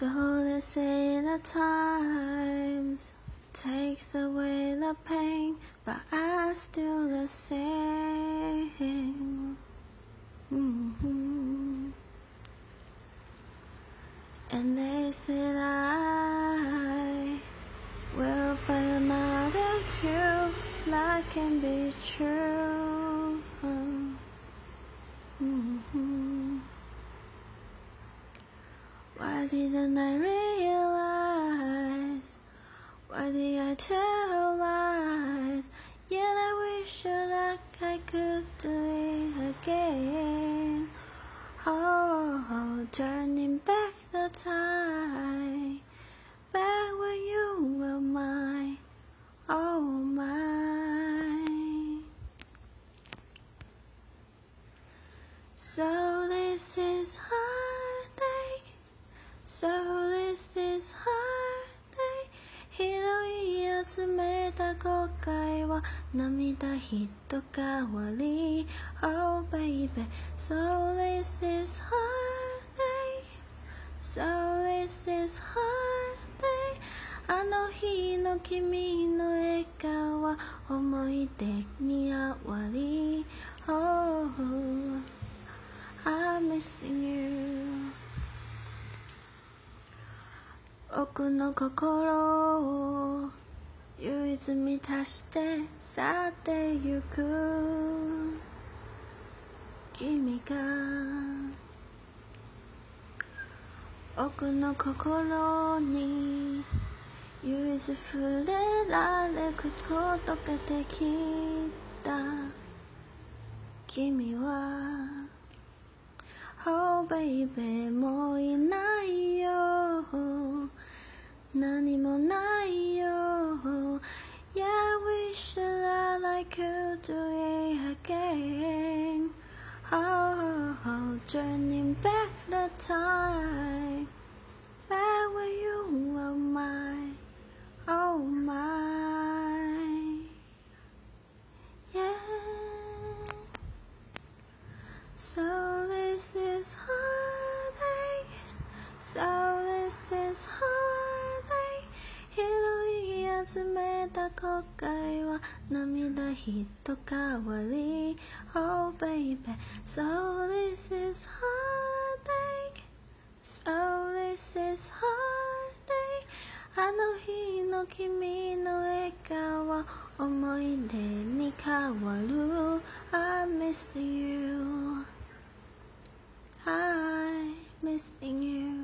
So they say the times takes away the pain, but I still the same. Mm-hmm. And they said I will find another you that can be true. Mm-hmm. Why didn't I realize? Why did I tell lies? Yet I wish like I could do it again. Oh, turning back the time, back when you were mine, oh mine. So this is heartache, so this is heartache. 拾い集めた後悔は涙ひとかわり Oh baby, so this is heartache So this is heartache あの日の君の笑顔は思い出にあわり奥の心を唯一満たして去ってゆく。君が。奥の心に唯一触れられることができた。君は。Oh baby do it again Oh, turning back the time. Back when you? Were mine Oh my. Yeah. So this is heartache. So this is heartache 拾い集めた後悔は涙ひとかわり Oh baby So this is heartache So this is heartache あの日の君の笑顔は思い出に変わる I miss you I'm missing you